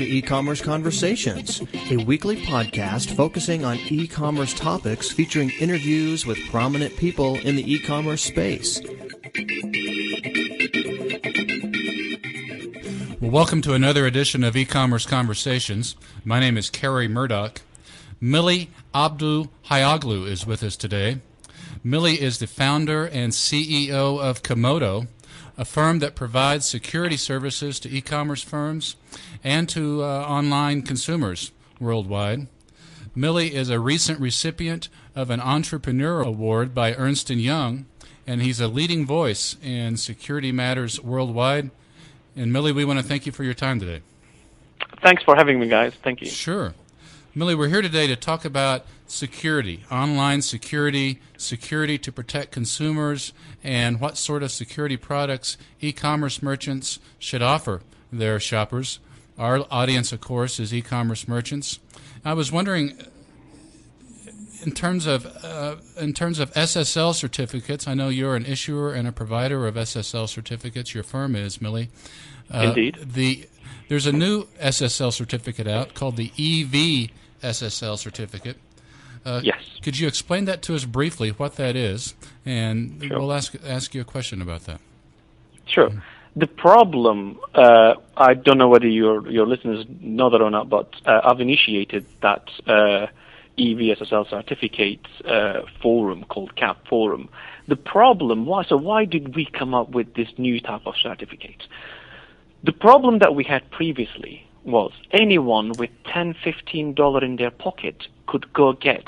To E-commerce Conversations, a weekly podcast focusing on e-commerce topics featuring interviews with prominent people in the e-commerce space. Well, welcome to another edition of E-commerce Conversations. My name is Kerry Murdock. Millie Abdu Hayaglu is with us today. Melih is the founder and CEO of Comodo, a firm that provides security services to e-commerce firms and to uh, online consumers worldwide. Melih is a recent recipient of an Entrepreneur Award by Ernst & Young, and he's a leading voice in security matters worldwide. And Melih, we want to thank you for your time today. Thanks for having me, guys. Thank you. Sure. Melih, we're here today to talk about security, online security, security to protect consumers, and what sort of security products e commerce merchants should offer their shoppers. Our audience, of course, is e commerce merchants. I was wondering. In terms of uh, in terms of SSL certificates, I know you're an issuer and a provider of SSL certificates. Your firm is Millie. Uh, Indeed. The there's a new SSL certificate out called the EV SSL certificate. Uh, yes. Could you explain that to us briefly, what that is, and sure. we'll ask ask you a question about that. Sure. The problem, uh, I don't know whether your your listeners know that or not, but uh, I've initiated that uh, EVSSL certificate uh, forum called CAB Forum. The problem, why? So why did we come up with this new type of certificate? The problem that we had previously was anyone with 10 15 dollar in their pocket could go get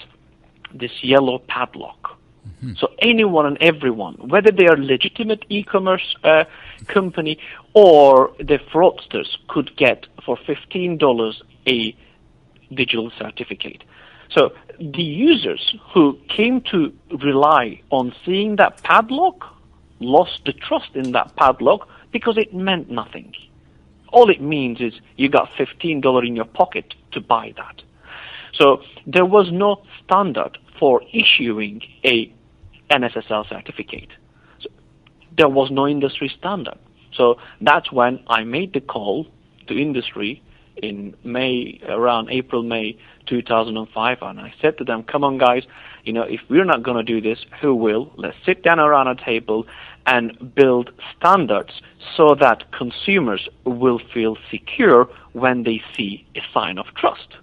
this yellow padlock. Mm-hmm. so anyone and everyone whether they are legitimate e-commerce uh, company or the fraudsters could get for 15 dollars a digital certificate. So the users who came to rely on seeing that padlock lost the trust in that padlock because it meant nothing all it means is you got $15 in your pocket to buy that. So there was no standard for issuing a NSSL certificate. So there was no industry standard. So that's when I made the call to industry in May, around April, May 2005, and I said to them, come on guys, you know, if we're not going to do this, who will? Let's sit down around a table and build standards so that consumers will feel secure when they see a sign of trust.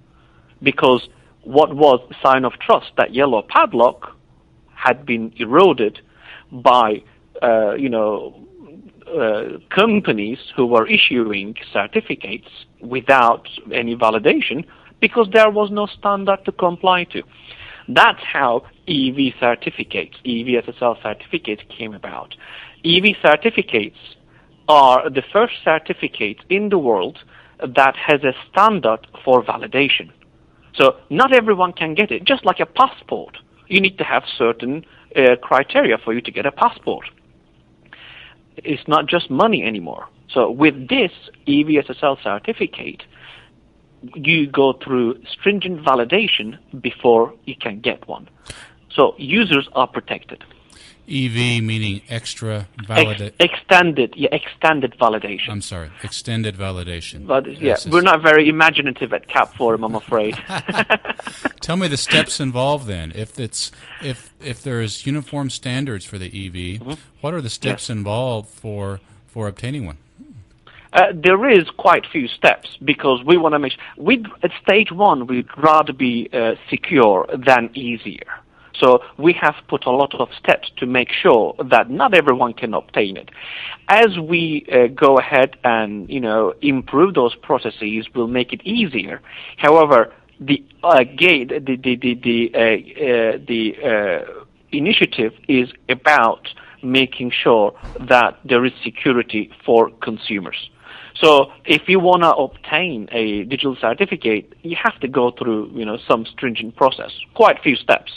Because what was a sign of trust, that yellow padlock, had been eroded by, uh, you know, uh, companies who were issuing certificates without any validation because there was no standard to comply to. That's how EV certificates, EV SSL certificates came about. EV certificates are the first certificate in the world that has a standard for validation. So not everyone can get it, just like a passport. You need to have certain uh, criteria for you to get a passport. It's not just money anymore. So with this EVSSL certificate, you go through stringent validation before you can get one. So users are protected. EV meaning extra validation. Ex- extended, yeah, extended validation. I'm sorry, extended validation. But yeah, we're not very imaginative at CAB Forum, I'm afraid. Tell me the steps involved then. If it's if if there's uniform standards for the EV, mm-hmm. what are the steps yes. involved for for obtaining one? Uh, there is quite few steps because we want to make sure. We at stage one, we'd rather be uh, secure than easier. So we have put a lot of steps to make sure that not everyone can obtain it. As we uh, go ahead and you know improve those processes, we'll make it easier. However, the uh, gate, the the the the, uh, uh the uh, initiative is about making sure that there is security for consumers. So if you want to obtain a digital certificate, you have to go through, you know, some stringent process, quite a few steps.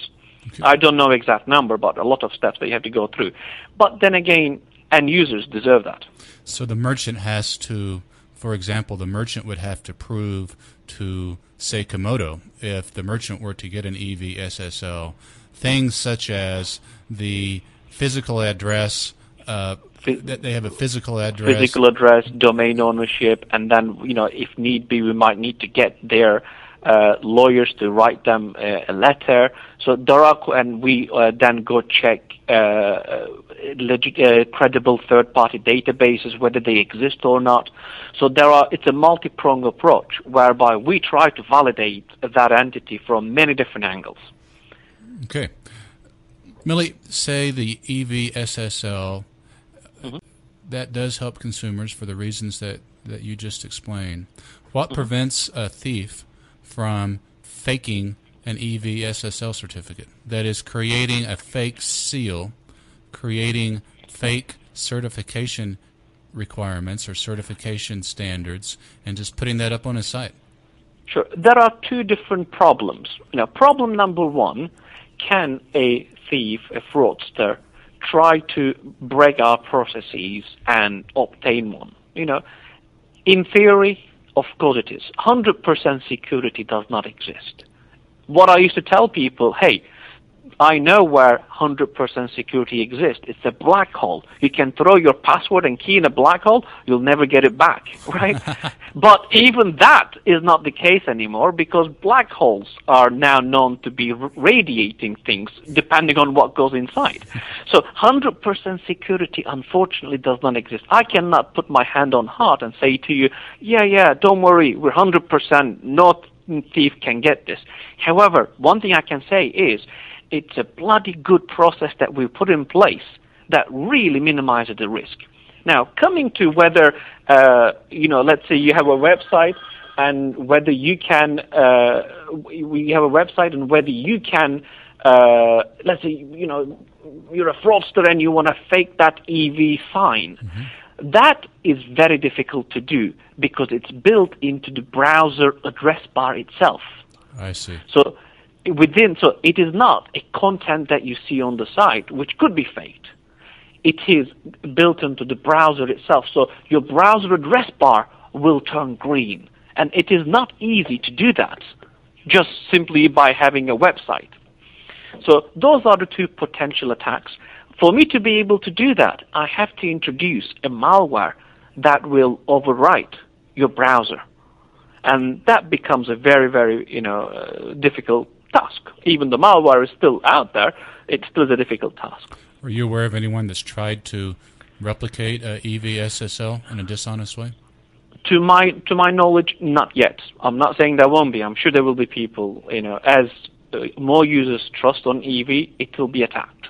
Okay. I don't know exact number, but a lot of steps that you have to go through. But then again, end users deserve that. So the merchant has to, for example, the merchant would have to prove to, say, Comodo, if the merchant were to get an EV SSL, things such as the physical address, uh, that they have a physical address, physical address, domain ownership, and then you know if need be, we might need to get their uh, lawyers to write them uh, a letter. So there are, and we uh, then go check uh, uh, uh, credible third-party databases whether they exist or not. So there are. It's a multi-pronged approach whereby we try to validate that entity from many different angles. Okay. Melih, say the EVSSL, mm-hmm. that does help consumers for the reasons that, that you just explained. What mm-hmm. prevents a thief from faking an EV SSL certificate? That is, creating a fake seal, creating fake certification requirements or certification standards, and just putting that up on a site. Sure. There are two different problems. Now, problem number one can a thief, a fraudster, try to break our processes and obtain one? You know, in theory, of course it is. 100% security does not exist. What I used to tell people, hey, I know where 100% security exists. It's a black hole. You can throw your password and key in a black hole, you'll never get it back, right? but even that is not the case anymore because black holes are now known to be radiating things depending on what goes inside. So 100% security unfortunately does not exist. I cannot put my hand on heart and say to you, yeah, yeah, don't worry, we're 100%, no thief can get this. However, one thing I can say is it's a bloody good process that we've put in place that really minimizes the risk. Now, coming to whether, uh, you know, let's say you have a website and whether you can, uh, we have a website and whether you can, uh, let's say, you know, you're a fraudster and you want to fake that EV sign. Mm-hmm. That is very difficult to do because it's built into the browser address bar itself. I see. So within, so it is not a content that you see on the site, which could be faked. It is built into the browser itself. So your browser address bar will turn green. And it is not easy to do that just simply by having a website. So those are the two potential attacks. For me to be able to do that, I have to introduce a malware that will overwrite your browser. And that becomes a very, very, you know, uh, difficult task. Even the malware is still out there, it still is a difficult task. Are you aware of anyone that's tried to replicate uh, EVSSL in a dishonest way? To my to my knowledge, not yet. I'm not saying there won't be. I'm sure there will be people. You know, as uh, more users trust on EV, it will be attacked.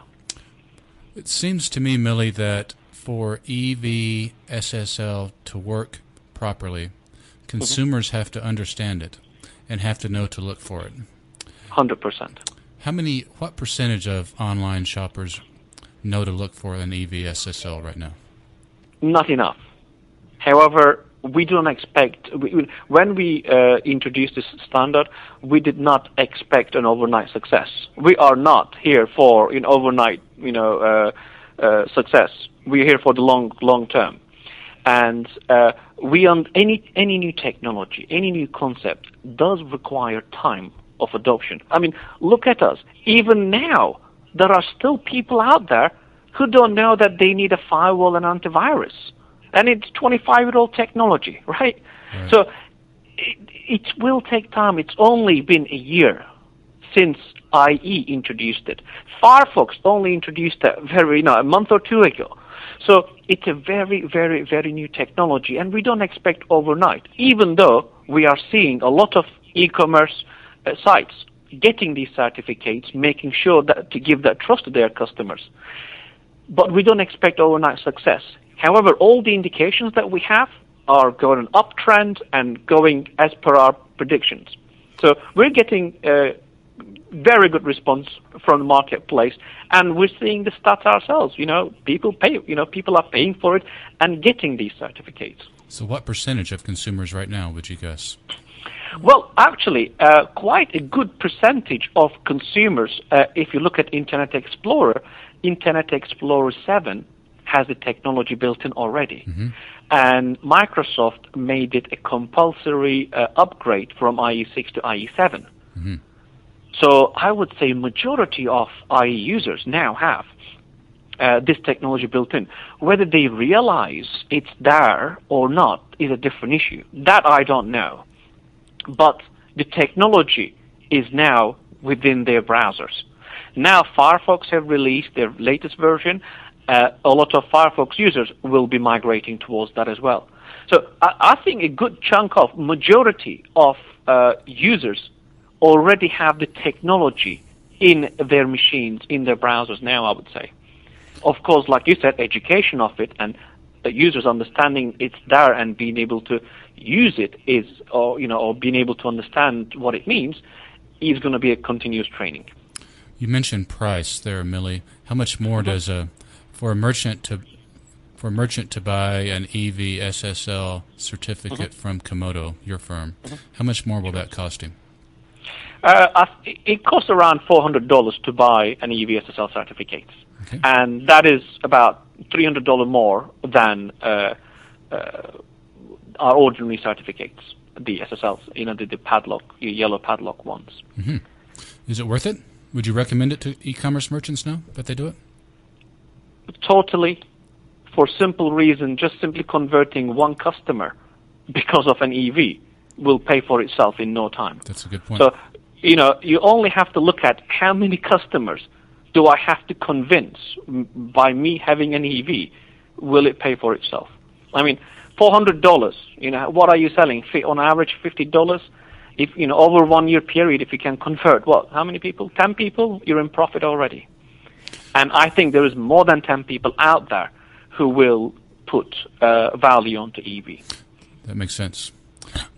It seems to me, Melih, that for EV SSL to work properly, consumers mm-hmm. have to understand it and have to know to look for it. 100%. How many, what percentage of online shoppers know to look for an EVSSL right now? Not enough. However, we don't expect, we, when we uh, introduced this standard, we did not expect an overnight success. We are not here for an overnight, you know, uh, uh, success. We're here for the long, long term. And uh, we on any any new technology, any new concept does require time of adoption. I mean, look at us. Even now, there are still people out there who don't know that they need a firewall and antivirus. And it's 25 year old technology, right? right. So it, it will take time. It's only been a year since IE introduced it. Firefox only introduced it very, you know, a month or two ago. So it's a very, very, very new technology, and we don't expect overnight, even though we are seeing a lot of e-commerce uh, sites getting these certificates, making sure that to give that trust to their customers. But we don't expect overnight success. However, all the indications that we have are going on uptrend and going as per our predictions. So we're getting very good response from the marketplace, and we're seeing the stats ourselves. You know, people pay. You know, people are paying for it and getting these certificates. So, what percentage of consumers right now would you guess? Well, actually, uh, quite a good percentage of consumers, uh, if you look at Internet Explorer, Internet Explorer 7 has the technology built in already. Mm-hmm. And Microsoft made it a compulsory uh, upgrade from IE6 to IE7. Mm-hmm. So I would say majority of IE users now have uh, this technology built in. Whether they realize it's there or not is a different issue. That I don't know. But the technology is now within their browsers. Now Firefox have released their latest version. Uh, a lot of Firefox users will be migrating towards that as well. So I, I think a good chunk of majority of uh, users already have the technology in their machines, in their browsers now, I would say. Of course, like you said, education of it and the users understanding it's there and being able to use it is, or, you know, or being able to understand what it means is going to be a continuous training. You mentioned price there, Melih. How much more mm-hmm. does a, for a merchant to, for a merchant to buy an EV SSL certificate mm-hmm. from Comodo, your firm, mm-hmm. how much more will that cost him? Uh, it costs around $400 to buy an EVSSL certificate. Okay. And that is about $300 more than uh, uh, our ordinary certificates, the SSLs, you know, the, the padlock, yellow padlock ones. Mm-hmm. Is it worth it? Would you recommend it to e-commerce merchants now that they do it? Totally. For simple reason, just simply converting one customer because of an EV will pay for itself in no time. That's a good point. So you know, you only have to look at how many customers do I have to convince by me having an EV? Will it pay for itself? I mean, four hundred dollars. You know, what are you selling? On average, fifty dollars. If you know, over one year period, if you can convert, what? How many people? Ten people. You're in profit already. And I think there is more than ten people out there who will put uh, value onto EV. That makes sense.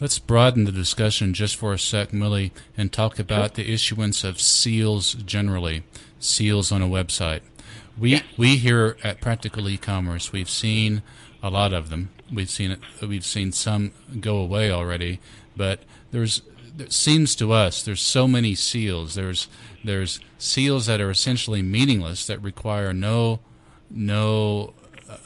Let's broaden the discussion just for a sec, Melih, and talk about the issuance of seals generally, seals on a website. We we here at Practical E-commerce, we've seen a lot of them. We've seen it, we've seen some go away already, but there's it seems to us there's so many seals. There's there's seals that are essentially meaningless that require no no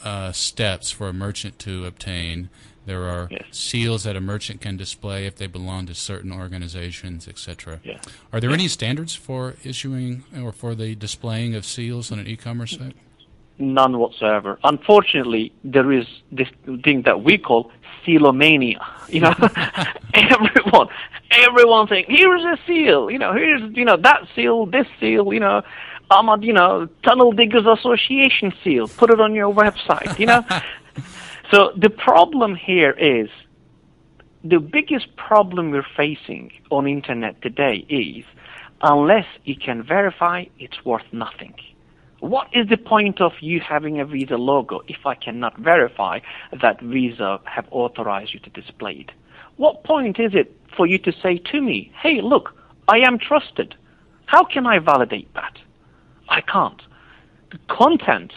uh, steps for a merchant to obtain. There are yes. seals that a merchant can display if they belong to certain organizations, etc. Yeah. Are there yeah. any standards for issuing or for the displaying of seals on an e-commerce site? None whatsoever. Unfortunately, there is this thing that we call sealomania. You know, everyone, everyone saying, "Here's a seal." You know, here's you know that seal, this seal. You know, I'm a you know Tunnel Diggers Association seal. Put it on your website. You know. So the problem here is the biggest problem we're facing on internet today is unless you can verify, it's worth nothing. What is the point of you having a Visa logo if I cannot verify that Visa have authorized you to display it? What point is it for you to say to me, hey, look, I am trusted. How can I validate that? I can't. The content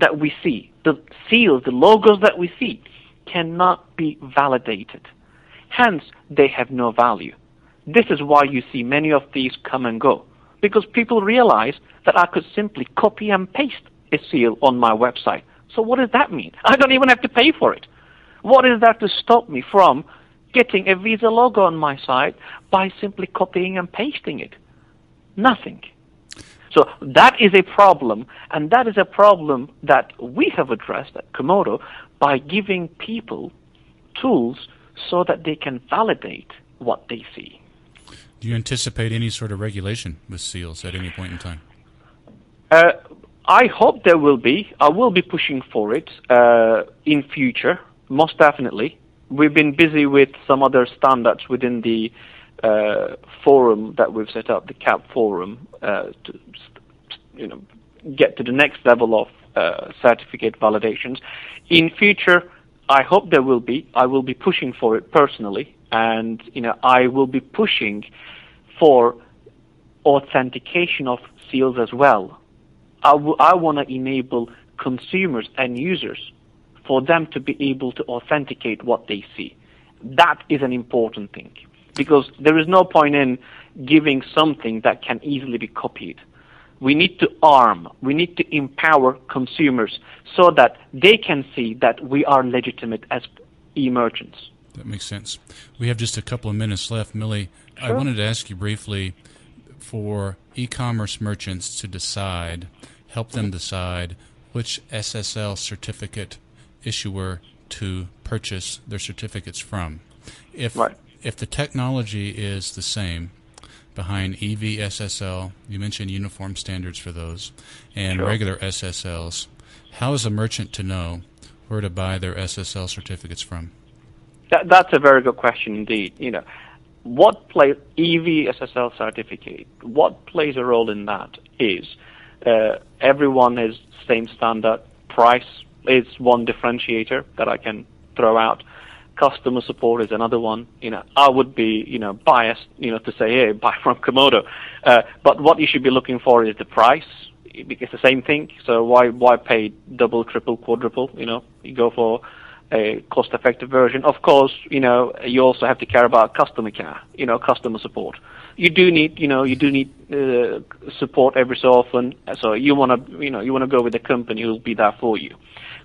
that we see, the seals, the logos that we see, cannot be validated. Hence, they have no value. This is why you see many of these come and go. Because people realize that I could simply copy and paste a seal on my website. So what does that mean? I don't even have to pay for it. What is that to stop me from getting a Visa logo on my site by simply copying and pasting it? Nothing. So that is a problem, and that is a problem that we have addressed at Comodo by giving people tools so that they can validate what they see. Do you anticipate any sort of regulation with seals at any point in time? Uh, I hope there will be. I will be pushing for it uh, in future, most definitely. We've been busy with some other standards within the uh, forum that we've set up, the CAB forum, uh, to you know get to the next level of uh, certificate validations. In future, I hope there will be. I will be pushing for it personally, and you know I will be pushing for authentication of seals as well. I, w- I want to enable consumers and users for them to be able to authenticate what they see. That is an important thing because there is no point in giving something that can easily be copied. We need to arm, we need to empower consumers so that they can see that we are legitimate as e-merchants. That makes sense. We have just a couple of minutes left. Melih, sure. I wanted to ask you briefly for e-commerce merchants to decide, help them mm-hmm. decide which SSL certificate issuer to purchase their certificates from. If right. if the technology is the same behind EVSSL, you mentioned uniform standards for those, and sure. regular SSLs, how is a merchant to know where to buy their SSL certificates from? That, that's a very good question indeed. You know, what plays EVSSL certificate? What plays a role in that is uh, everyone is same standard price is one differentiator that I can throw out. Customer support is another one. You know, I would be, you know, biased, you know, to say, hey, buy from Comodo. Uh, but what you should be looking for is the price. It's the same thing. So why why pay double, triple, quadruple? You know, you go for a cost-effective version. Of course, you know, you also have to care about customer care, you know, customer support. You do need, you know, you do need uh, support every so often. So you want to, you know, you want to go with a company who will be there for you.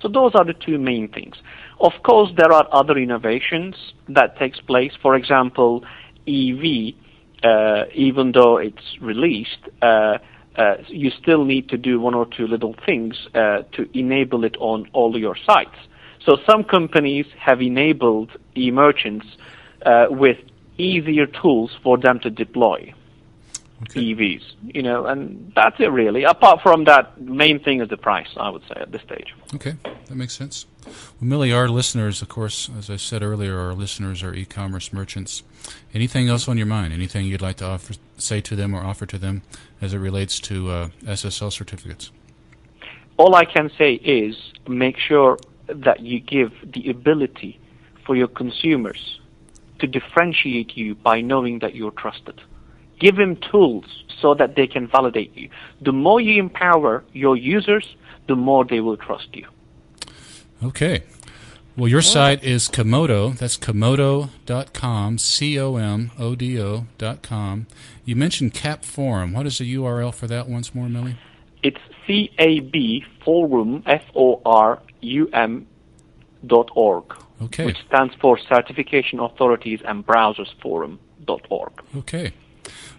So those are the two main things. Of course, there are other innovations that takes place. For example, EV, uh, even though it's released, uh, uh, you still need to do one or two little things uh, to enable it on all your sites. So some companies have enabled e-merchants uh, with easier tools for them to deploy okay. EVs. You know, and that's it really. Apart from that, main thing is the price. I would say at this stage. Okay, that makes sense. Well, Melih, our listeners, of course, as I said earlier, our listeners are e-commerce merchants. Anything else on your mind? Anything you'd like to offer, say to them or offer to them as it relates to uh, SSL certificates? All I can say is make sure that you give the ability for your consumers to differentiate you by knowing that you're trusted. Give them tools so that they can validate you. The more you empower your users, the more they will trust you. Okay. Well, your site is Comodo. That's Comodo.com, C O M O D O.com. You mentioned CAB Forum. What is the URL for that once more, Melih? It's C A B Forum, F O R U M dot org. Okay. Which stands for Certification Authorities and Browsers Forum.org. Okay.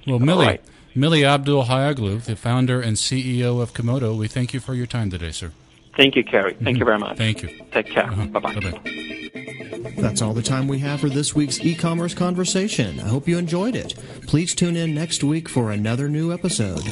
Well, Melih, right. Melih Abdulhayoglu, the founder and CEO of Comodo, we thank you for your time today, sir. Thank you, Kerry. Thank mm-hmm. you very much. Thank you. Take care. Uh-huh. Bye-bye. Bye-bye. That's all the time we have for this week's e-commerce conversation. I hope you enjoyed it. Please tune in next week for another new episode.